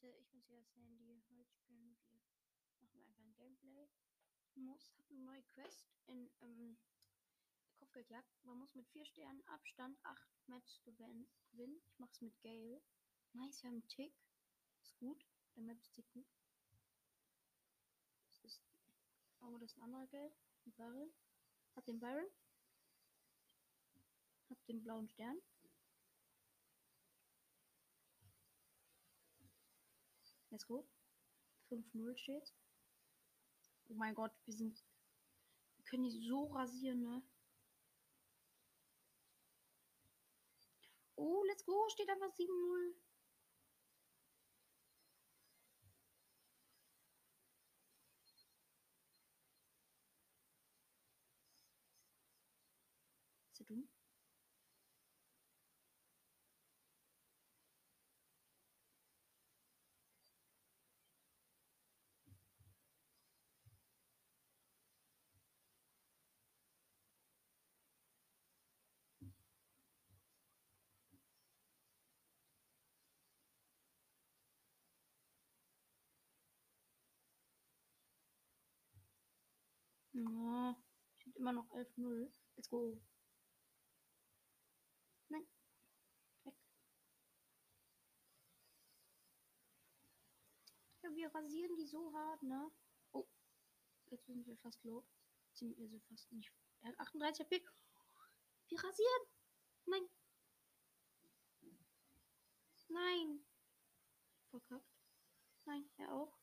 Leute, ich bin's wieder Sandy. Heute spielen wir, machen wir einfach ein Gameplay. Ich muss, hab eine neue Quest in ähm, Kopfgeldjagd. Man muss mit vier Sternen Abstand acht Matches gewinnen. Ich mach's mit Gale. Nice, wir haben einen Tick. Ist gut. Der Map ist tick gut. Das ist. Oh, das ist ein anderer Gale. Ein Byron. Hab den Byron. Hab den blauen Stern. Let's go. 5-0 steht. Oh mein Gott, wir sind. Wir können die so rasieren, ne? Oh, let's go. Steht einfach 7-0. Ist er dumm? Ja, steht immer noch 11-0. Let's go. Nein. Weg. Ja, wir rasieren die so hart, ne? Oh. Jetzt sind wir fast low. Sind wir so fast nicht. Er hat 38 HP. Wir rasieren. Nein. Nein. Verkackt. Nein, er auch.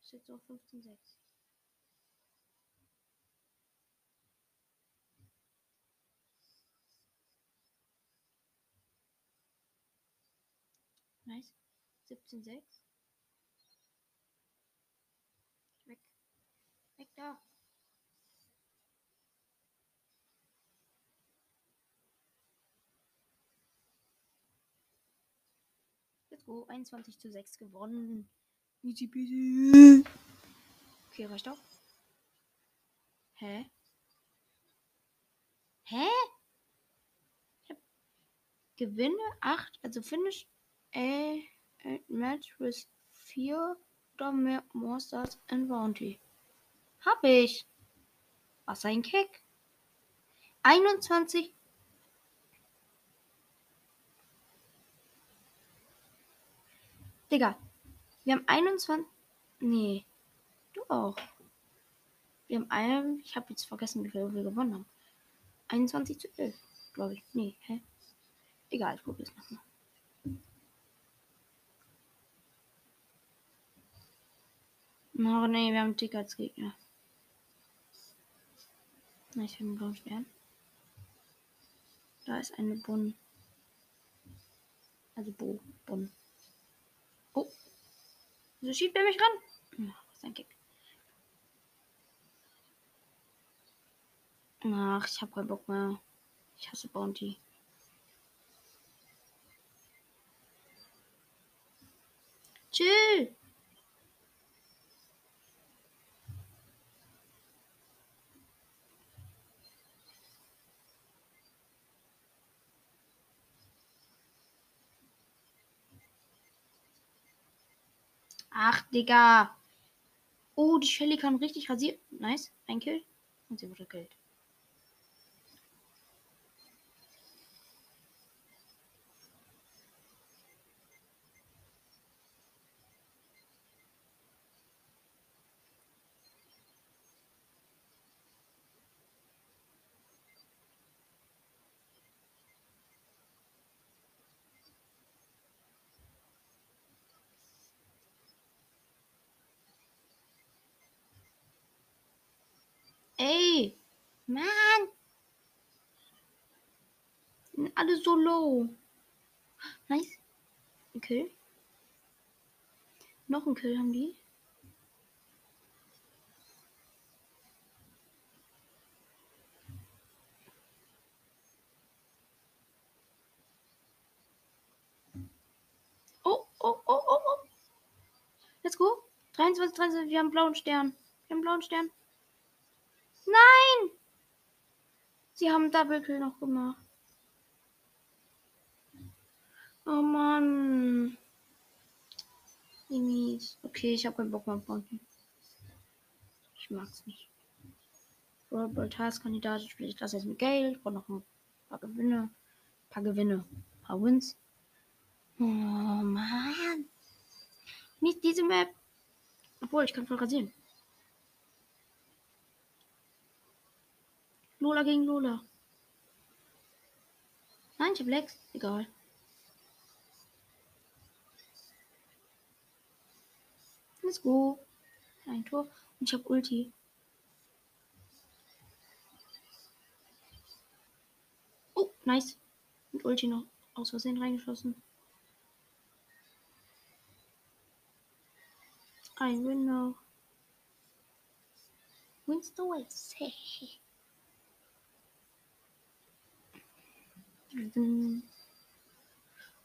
Ist jetzt auf 15,6. Nice. 17,6. Weg. Weg da. Let's go. 21 zu 6 gewonnen. Easy peasy. Okay, reicht auch. Hä? Hä? Ich hab Gewinne 8, also Finish a, match with 4 oder mehr Monsters and Bounty. Hab ich. Was ein Kick. 21. Digga. Wir haben 21. Nee. Du auch. Wir haben einen. Ich habe jetzt vergessen, wie viel wir gewonnen haben. 21 zu 11. Glaube ich. Nee. Hä? Egal, ich probiere es nochmal. Oh nee, wir haben Tick als Gegner. Ich habe einen blauen Stern. Da ist eine Bun. Also Bo. Bun. Oh. Wieso schiebt er mich ran? Ach, was ein Kick. Ach, ich habe keinen Bock mehr. Ich hasse Bounty. Chill. Ach, Digga. Oh, die Shelly kann richtig rasieren. Nice. Ein Kill. Und sie wurde gekillt. Ey, Mann. Sind alle so low. Nice. Ein Kill. Noch ein Kill haben die. Oh, oh, oh, oh, oh. Let's go. 23, 23, wir haben blauen Stern. Wir haben blauen Stern. Nein! Sie haben Double Kill noch gemacht. Oh Mann. Wie mies. Okay, ich habe keinen Bock mehr auf Bounty. Ich mag's nicht. Brawl Stars Kandidat spiele ich das jetzt mit Gale. Ich brauche noch ein paar Gewinne. Ein paar Gewinne. Ein paar Wins. Oh Mann. Nicht diese Map. Obwohl, ich kann voll rasieren. Lola gegen Lola. Nein, ich hab Lex. Egal. Let's go. Ein Tor. Und ich hab Ulti. Oh, nice. Und Ulti noch aus Versehen reingeschossen. Ein Win noch. Wins the.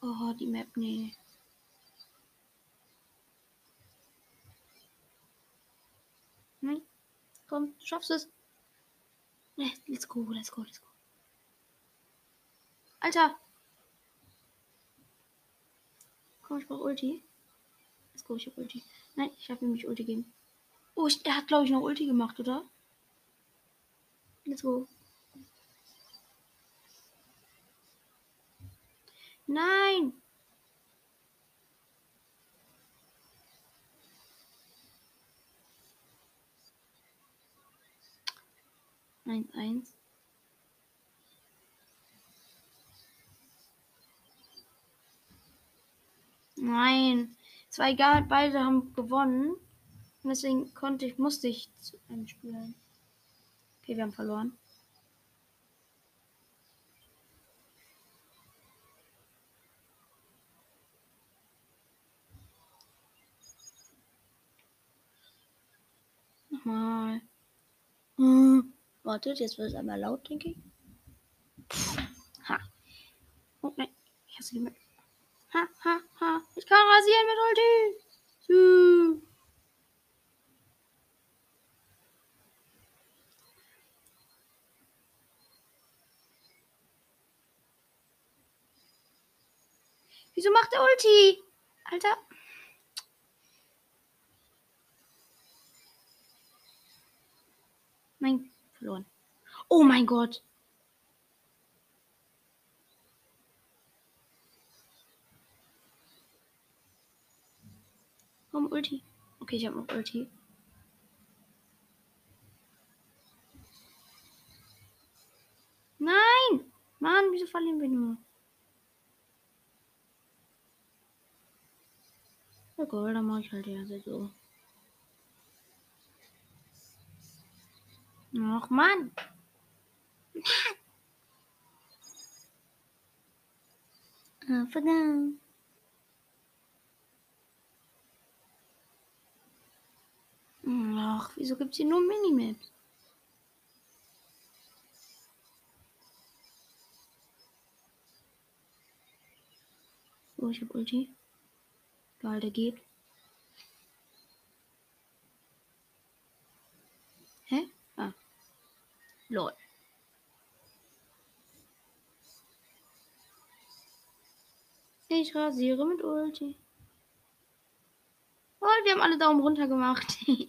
Oh, die Map, nee. Nein. Komm, du schaffst es. Let's go, let's go, let's go. Alter! Komm, ich brauch Ulti. Let's go, ich hab Ulti. Nein, ich hab nämlich Ulti gegeben. Oh, ich, der hat, glaube ich, noch Ulti gemacht, oder? Let's go. Nein! Eins, eins. Nein. Es war egal, beide haben gewonnen. Deswegen konnte ich, musste ich zu einem spielen. Okay, wir haben verloren. Nochmal. Hm. Wartet, jetzt wird es einmal laut, denke ich. Ha. Oh nein, ich hasse mit. Ha, ha, ha. Ich kann rasieren mit Ulti. So. Wieso macht der Ulti? Alter. Nein, verloren. Oh mein Gott. Warum Ulti? Okay, ich habe noch Ulti. Nein! Mann, wieso verlieren wir nur? Ja, Gold, dann mache ich halt ja so. Ach, Mann! Ah, verdammt. Ach, wieso gibt es hier nur Minimaps? Oh, ich hab Ulti. Egal, der geht. Hä? Lol. Ich rasiere mit Ulti. Oh, wir haben alle Daumen runter gemacht. Nein,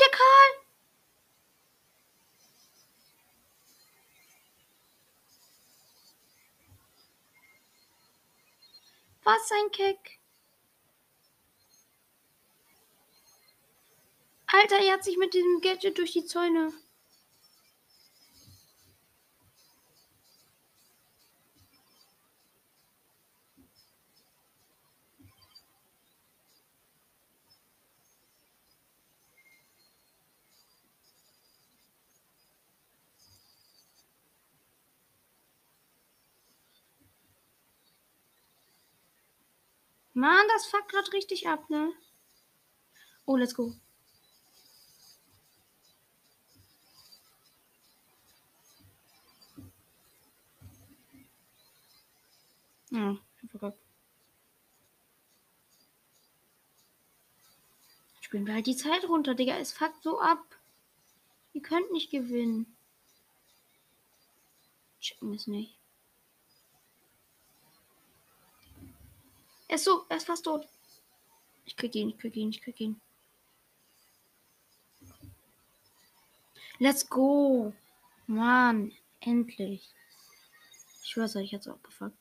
der Karl! Was ein Keck. Alter, er hat sich mit diesem Gadget durch die Zäune. Mann, das fuckt gerade richtig ab, ne? Oh, let's go. Ja, ich verkackt. Spielen wir halt die Zeit runter, Digga. Es fuckt so ab. Ihr könnt nicht gewinnen. checken es nicht. Er ist so, er ist fast tot. Ich krieg ihn, ich krieg ihn, ich krieg ihn. Let's go. Mann, endlich. Ich schwör's euch, ich hab's auch gefuckt.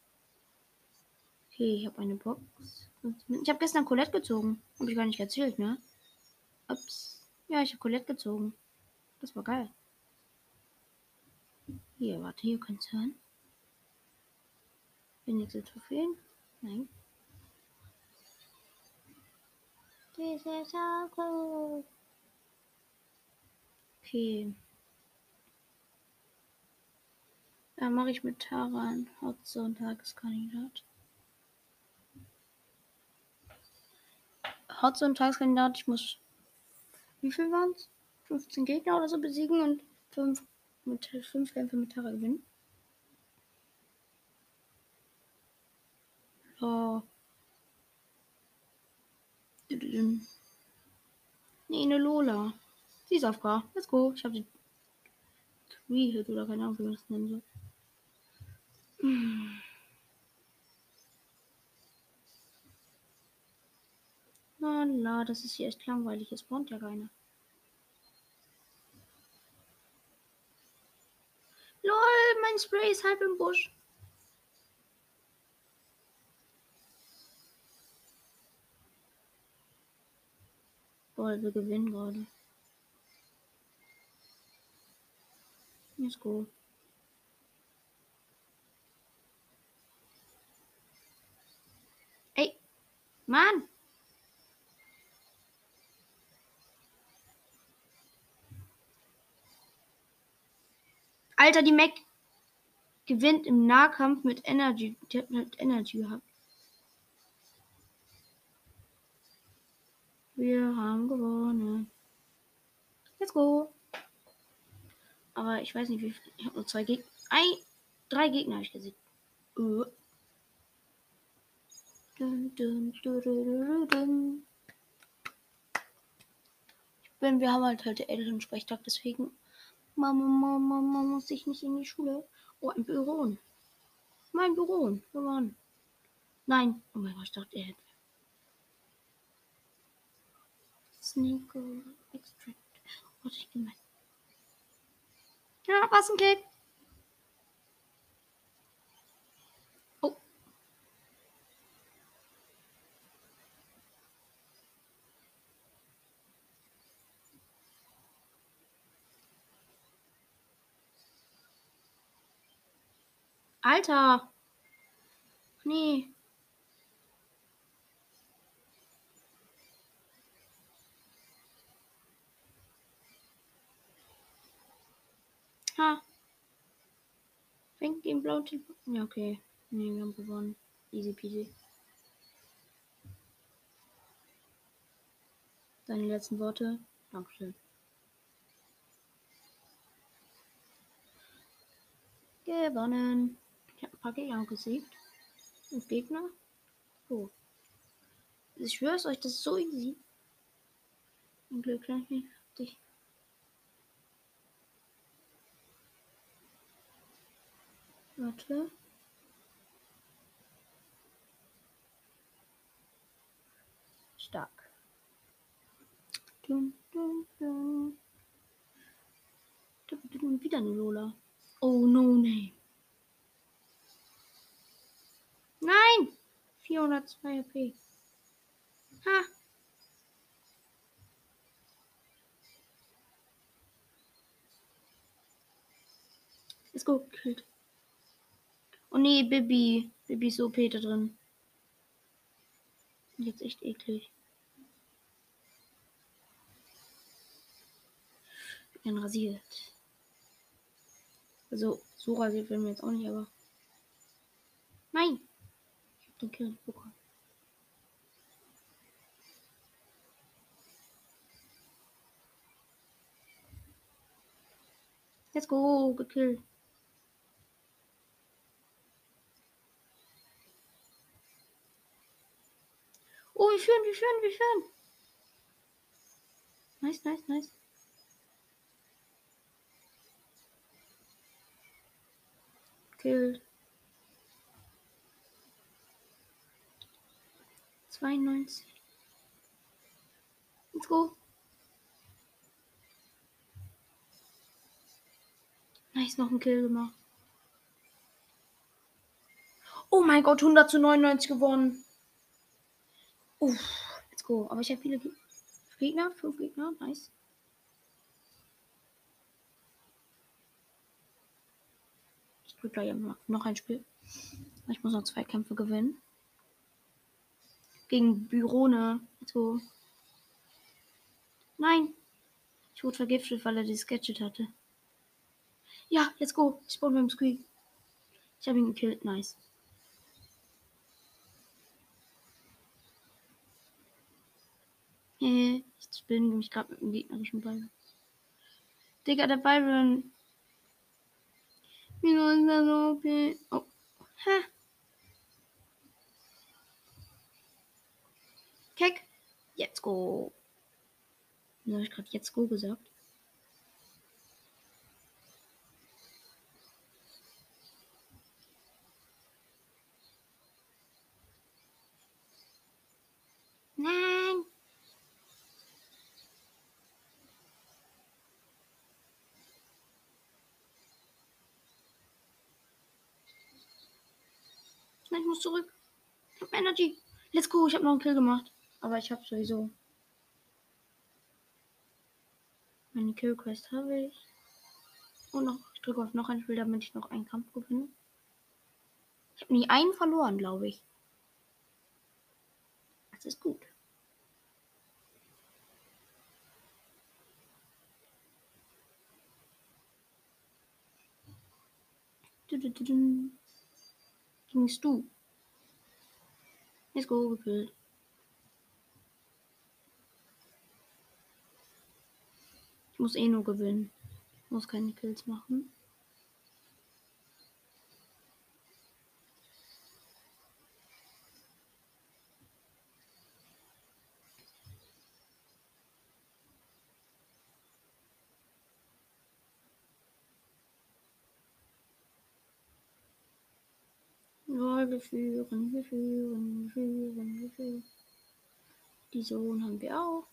Okay, ich habe eine Box. Ich habe gestern Colette gezogen. Habe ich gar nicht erzählt, ne? Ups. Ja, ich habe Colette gezogen. Das war geil. Hier, warte, hier kannst du hören. Wenigstens Trophäen? Nein. Dieses Auto. Okay. Dann mache ich mit Tara ein Hotze und Tageskandidat. Hotze und Tageskandidat, ich muss. Wie viel waren es? 15 Gegner oder so besiegen und 5 mit 5 Kämpfe mit Tara gewinnen. Oh. Nee, eine Lola. Sie ist auf K. Let's go. Ich habe die Tree-Hit oder keine Ahnung, wie man das nennen soll. Na, na, das ist hier echt langweilig. Es spawnt ja keiner. LOL, mein Spray ist halb im Busch. Boah, wir gewinnen gerade. Let's go. Ey, Mann! Alter, die Mac gewinnt im Nahkampf mit Energy. Halt Energy gehabt. Wir haben gewonnen. Let's go. Aber ich weiß nicht, wie viel. Ich habe nur zwei Gegner. Ein, drei Gegner habe ich gesehen. Uh. Dun, dun, dun, ich bin, wir haben halt heute Elternsprechtag, deswegen Mama, Mama, Mama, muss ich nicht in die Schule? Oh, ein Büro. Mein Büro. Gewonnen. Nein. Oh mein Gott, ich dachte, er hätte. Sneaker Extract. Warte, ich gemein. Ja, was ein Kick. Oh. Alter. Nee. Ha. Fängt den blauen Telefon. Ja, okay. Nee, wir haben gewonnen. Easy peasy. Deine letzten Worte. Dankeschön. Gewonnen. Ich habe ein paar Gegner gesiegt. Und Gegner? Oh. Ich schwöre es euch, das ist so easy. Ein Glück, ich dich. Warte. Stark. Dun, dun, dun. Wieder eine Lola. Oh, no name. Nein! 402 HP. Ha! Ist gut gekillt. Oh nee, Bibi. Bibi ist OP da drin. Jetzt echt eklig. Ich bin rasiert. Also, so rasiert werden wir jetzt auch nicht, aber. Nein! Ich hab den Kill nicht bekommen. Let's go, gekillt. Oh, wir führen, wir führen, wir führen. Nice, nice, nice. gekillt. 92. Let's go. Nice, noch ein Kill gemacht. Oh mein Gott, 100 zu 99 gewonnen. Uff, let's go. Aber ich habe viele Gegner, fünf Gegner, nice. Ich drücke gleich noch ein Spiel. Ich muss noch zwei Kämpfe gewinnen. Gegen Byrone. Let's go. Nein. Ich wurde vergiftet, weil er die Sketchet hatte. Ja, let's go. Ich spawn beim Squeak. Ich habe ihn gekillt. Nice. Ich bin mich gerade mit dem gegnerischen Ball. Digga, der Byron. Wieso ist das so okay? Oh. Hä? Keck. Jetzt go. Wieso habe ich gerade jetzt go gesagt? Nein. Nein, ich muss zurück. Ich hab Energy. Let's go. Ich habe noch einen Kill gemacht. Aber ich habe sowieso. Meine Kill Quest habe ich. Und noch, ich drücke auf noch ein Spiel, damit ich noch einen Kampf gewinne. Ich habe nie einen verloren, glaube ich. Das ist gut. Gingst du? Let's go, gekillt. Ich muss eh nur gewinnen. Ich muss keine Kills machen. Wir führen, wir führen, führen, wir führen. Die Sohn haben wir auch.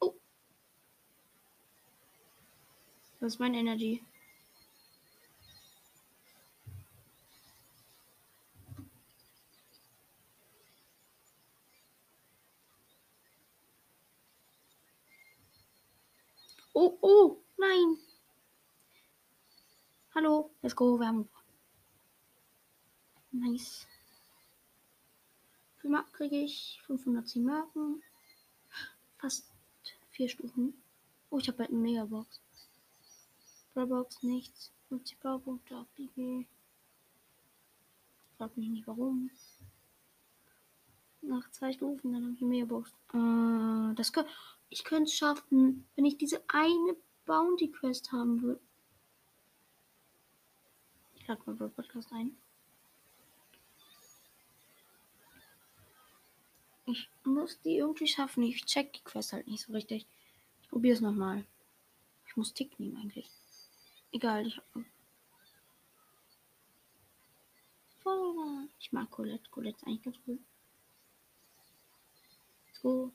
Oh. Das ist mein Energy. Oh, oh, nein. Hallo, let's go, wir haben Nice. Wie Marken kriege ich? 510 Marken. Fast vier Stufen. Oh, ich habe bald eine Megabox. Brawlbox, nichts. 50 Blaupunkte auf BB. Frag mich nicht warum. Nach zwei Stufen, dann habe ich eine Megabox. Äh, das kann, ich könnte es schaffen, wenn ich diese eine Bounty Quest haben würde. Ich lade mal Podcast ein. Ich muss die irgendwie schaffen. Ich check die Quest halt nicht so richtig. Ich probiere es nochmal. Ich muss Tick nehmen eigentlich. Egal, ich. Ich mag Colette. Colette ist eigentlich ganz cool. Let's go.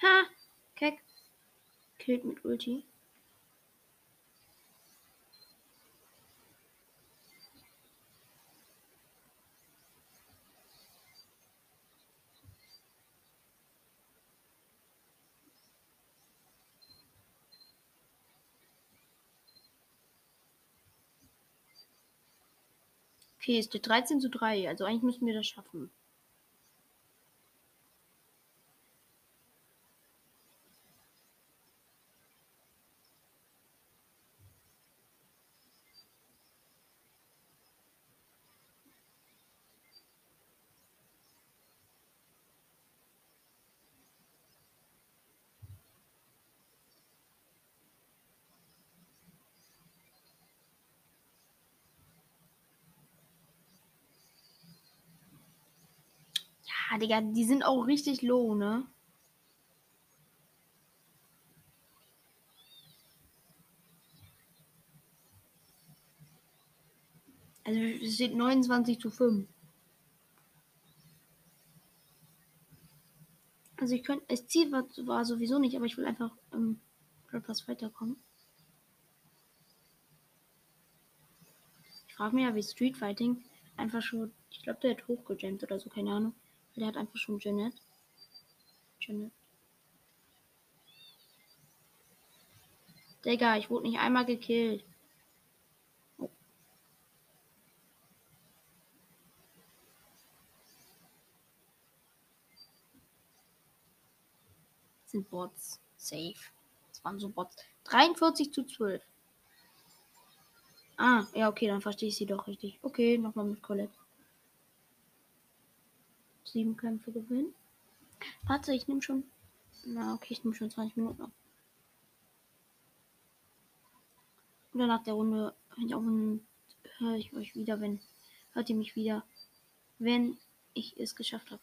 Ha! Killt mit Ulti. Okay, es steht 13 zu 3. Also eigentlich müssen wir das schaffen. Ah, Digga, die sind auch richtig low, ne? Also es steht 29 zu 5. Also ich könnte. Das Ziel war, war, sowieso nicht, aber ich will einfach im ähm, Pass weiterkommen. Ich frage mich ja, wie Street Fighting einfach schon. Ich glaube, der hat hochgejammt oder so, keine Ahnung. Der hat einfach schon Janet. Janet. Digga, ich wurde nicht einmal gekillt. Oh. sind Bots. Safe. Das waren so Bots. 43 zu 12. Ah, ja, okay, dann verstehe ich sie doch richtig. Okay, nochmal mit Colette. Sieben Kämpfe gewinnen. Warte, ich nehme schon. Na, okay, ich nehme schon 20 Minuten auf. Oder nach der Runde höre ich euch wieder, wenn. Hört ihr mich wieder, wenn ich es geschafft habe.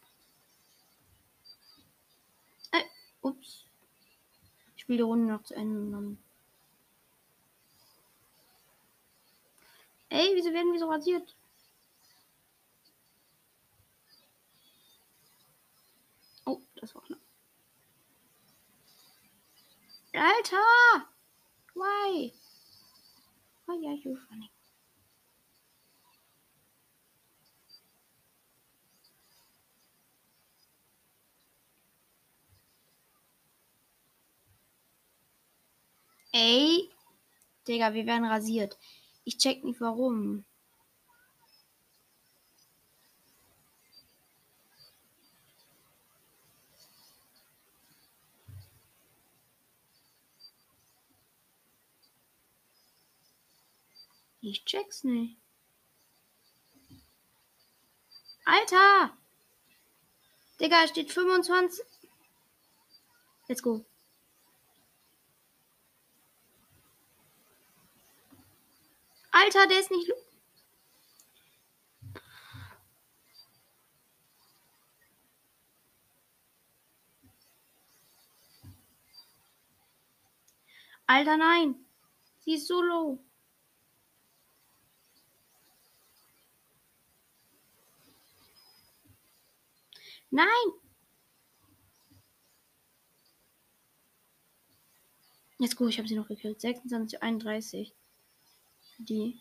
Äh, ups. Ich spiele die Runde noch zu Ende. Ey, wieso werden wir so rasiert? Oh, das war knapp. Alter! Why? Why are you running? Ey, Digga, wir werden rasiert. Ich check nicht warum. Ich check's nicht. Alter! Digga, steht 25. Let's go. Alter, der ist nicht. Alter, nein. Sie ist so low. Nein! Jetzt gut, ich habe sie noch gekillt. 26, 31. Die.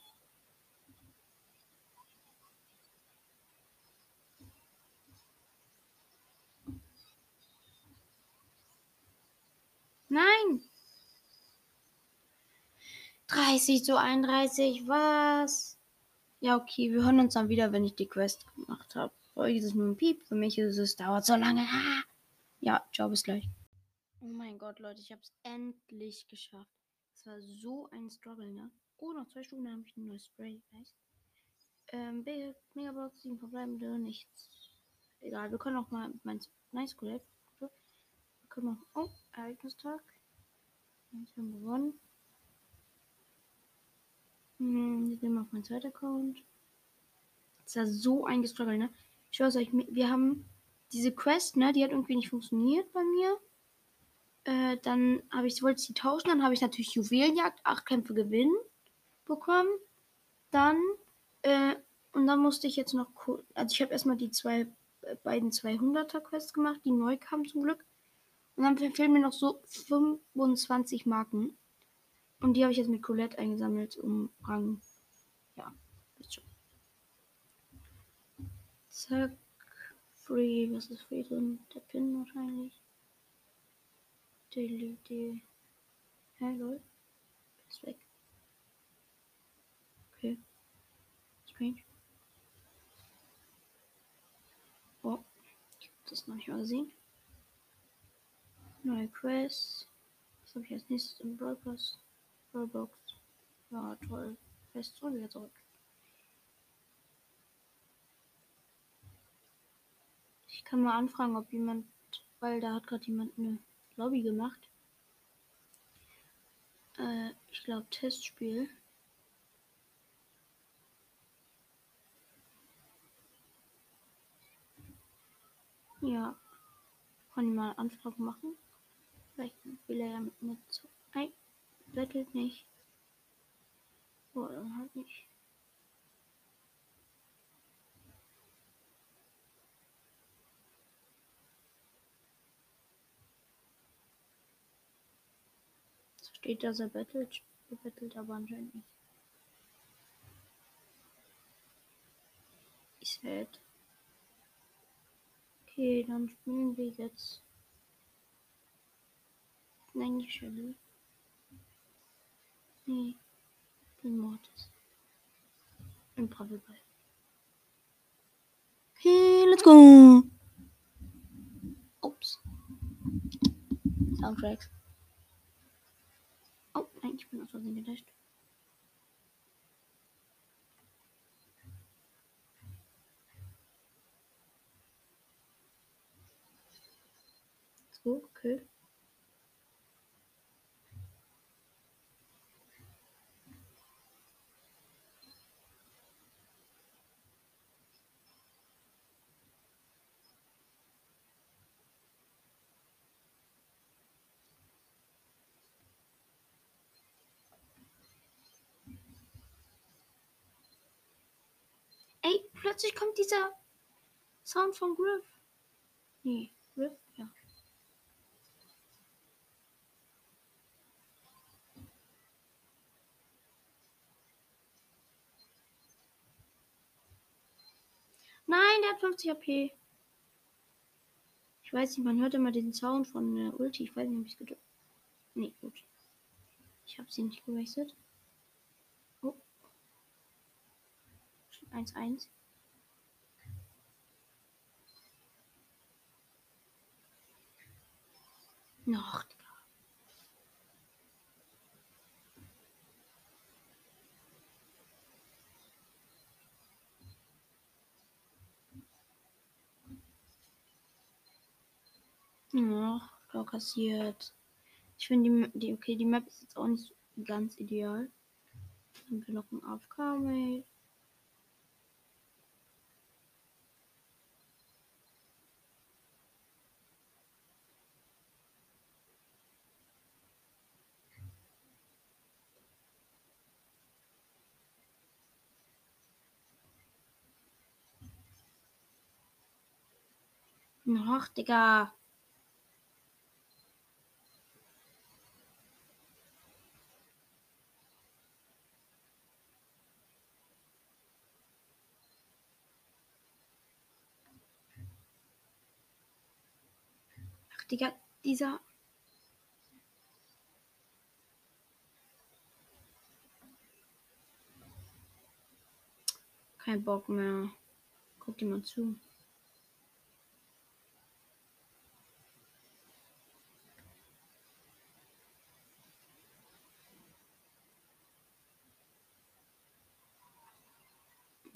Nein! 30 zu 31, was? Ja, okay, wir hören uns dann wieder, wenn ich die Quest gemacht habe. Für euch ist es nur ein Piep, für mich ist es, dauert so lange. Ah. Ja, ciao, bis gleich. Oh mein Gott, Leute, ich habe es endlich geschafft. Es war so ein Struggle, ne? Oh, noch zwei Stunden habe ich ein neues Spray. Nice. Ähm, Megabox, 7 verbleibende, nichts. Egal, wir können auch mal mein Nice Collab. Wir können auch. Oh, Ereignistag. Jetzt haben gewonnen. Hm, nehmen wir auf meinen zweiten Account. Ist ja so eingestruggelt, ne? Ich weiß euch, wir haben diese Quest, ne, die hat irgendwie nicht funktioniert bei mir. Äh, dann habe ich, wollte ich sie tauschen, dann habe ich natürlich Juwelenjagd, acht Kämpfe gewinnen bekommen. Dann, äh, und dann musste ich jetzt noch, also ich habe erstmal die zwei, äh, beiden 200er Quests gemacht, die neu kamen zum Glück. Und dann fehlen mir noch so 25 Marken. Und die habe ich jetzt mit Colette eingesammelt, um Rang, ja, wisst schon. Zack. Free. Was ist free drin? Der Pin wahrscheinlich. Delete. Hä, lol. Ist weg. Okay. Strange. Oh. Ich hab das noch nicht mal gesehen. Neue Quest. Was habe ich als nächstes im Pass? Brawlbox. Ja, toll. Und wieder zurück. Kann mal anfragen, ob jemand, weil da hat gerade jemand eine Lobby gemacht. Äh, ich glaube Testspiel. Ja, kann ich mal eine Anfrage machen. Vielleicht will er ja mit mir zu. Nein, bettelt nicht. Oder halt nicht. Steht, dass er bettelt. Er bettelt aber anscheinend nicht. Ich sad. Okay, dann spielen wir jetzt. Nein, die Shelly. Nee. Den Mortis. Braveball. Okay, let's go. Ups. Soundtracks. Ich bin aus Versehen gedasht. So, okay. Ey, plötzlich kommt dieser Sound von Griff. Nee, Griff, ja. Nein, der hat 50 HP. Ich weiß nicht, man hört immer den Sound von der Ulti. Ich weiß nicht, ob ich es gedrückt Nee, gut. Ich habe sie nicht gewechselt. Oh. 1-1. Noch. Noch, da kassiert. Ich finde die, die, okay, die Map ist jetzt auch nicht ganz ideal. Dann wir noch einen AFK-Mate. Ach, Digga. Digga, dieser. Kein Bock mehr. Guck dir mal zu.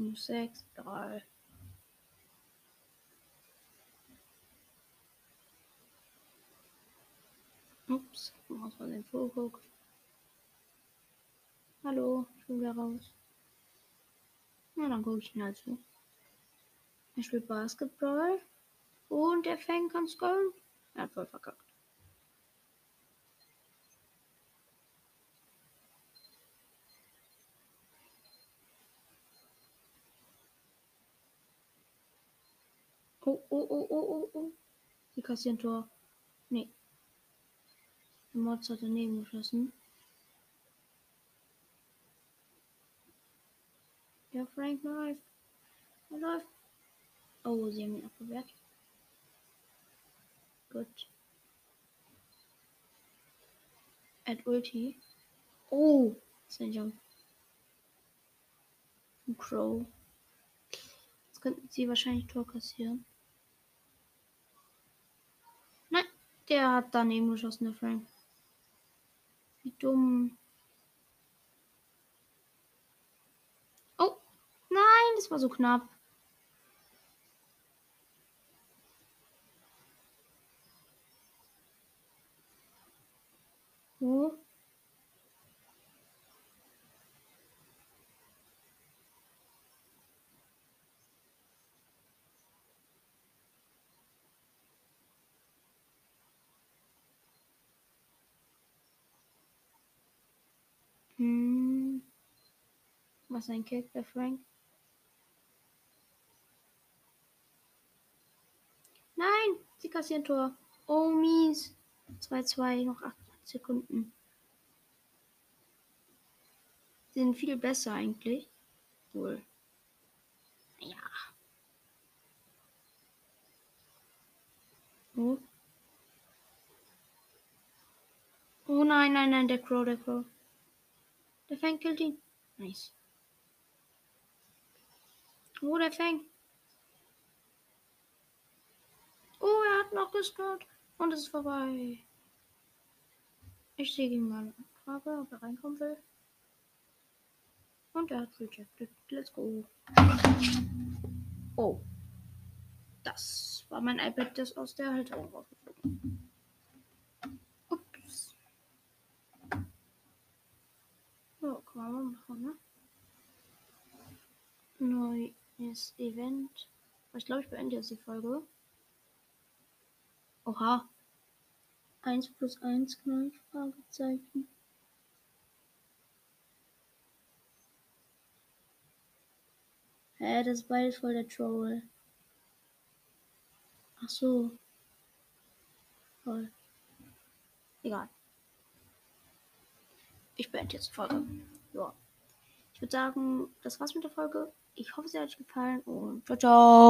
Minus 6, 3. Ups, aus den vorguckt. Hallo, ich bin wieder raus. Na, dann gucke ich ihn halt zu. Er spielt Basketball. Und der Fang kann scoren. Er hat voll verkackt. Oh, oh, oh, oh, oh, oh. Die kassieren Tor. Nee. Der Mods hat daneben geschossen. Ja, Frank läuft. Er läuft. Oh, sie haben ihn abgewehrt. Gut. At Ulti. Oh, das ist ein Jump. Crow. Jetzt könnten sie wahrscheinlich Tor kassieren. Nein, der hat daneben geschossen, der Frank. Wie dumm. Oh, nein, das war so knapp. Oh. Hm. Was ein Kick, der Frank. Nein, sie kassieren Tor. Oh, mies. 2-2, noch 8 Sekunden. sind viel besser eigentlich. Wohl. Ja. Oh. Oh nein, nein, nein, der Crow, der Crow. Der Fang killt ihn. Nice. Oh, der Fang. Oh, er hat noch gestört. Und es ist vorbei. Ich sehe ihn mal. Frage, ob er reinkommen will. Und er hat rejected. Let's go. Oh. Das war mein iPad, das aus der Halterung rausgeflogen. Ups. Machen, ne? Neues Event. Ich glaube, ich beende jetzt die Folge. Oha. 1 plus 1 Knall, Fragezeichen. Hä, das ist beides voll der Troll. Ach so. Toll. Egal. Ich beende jetzt die Folge. Ja. Ich würde sagen, das war's mit der Folge. Ich hoffe, sie hat euch gefallen und ciao, ciao.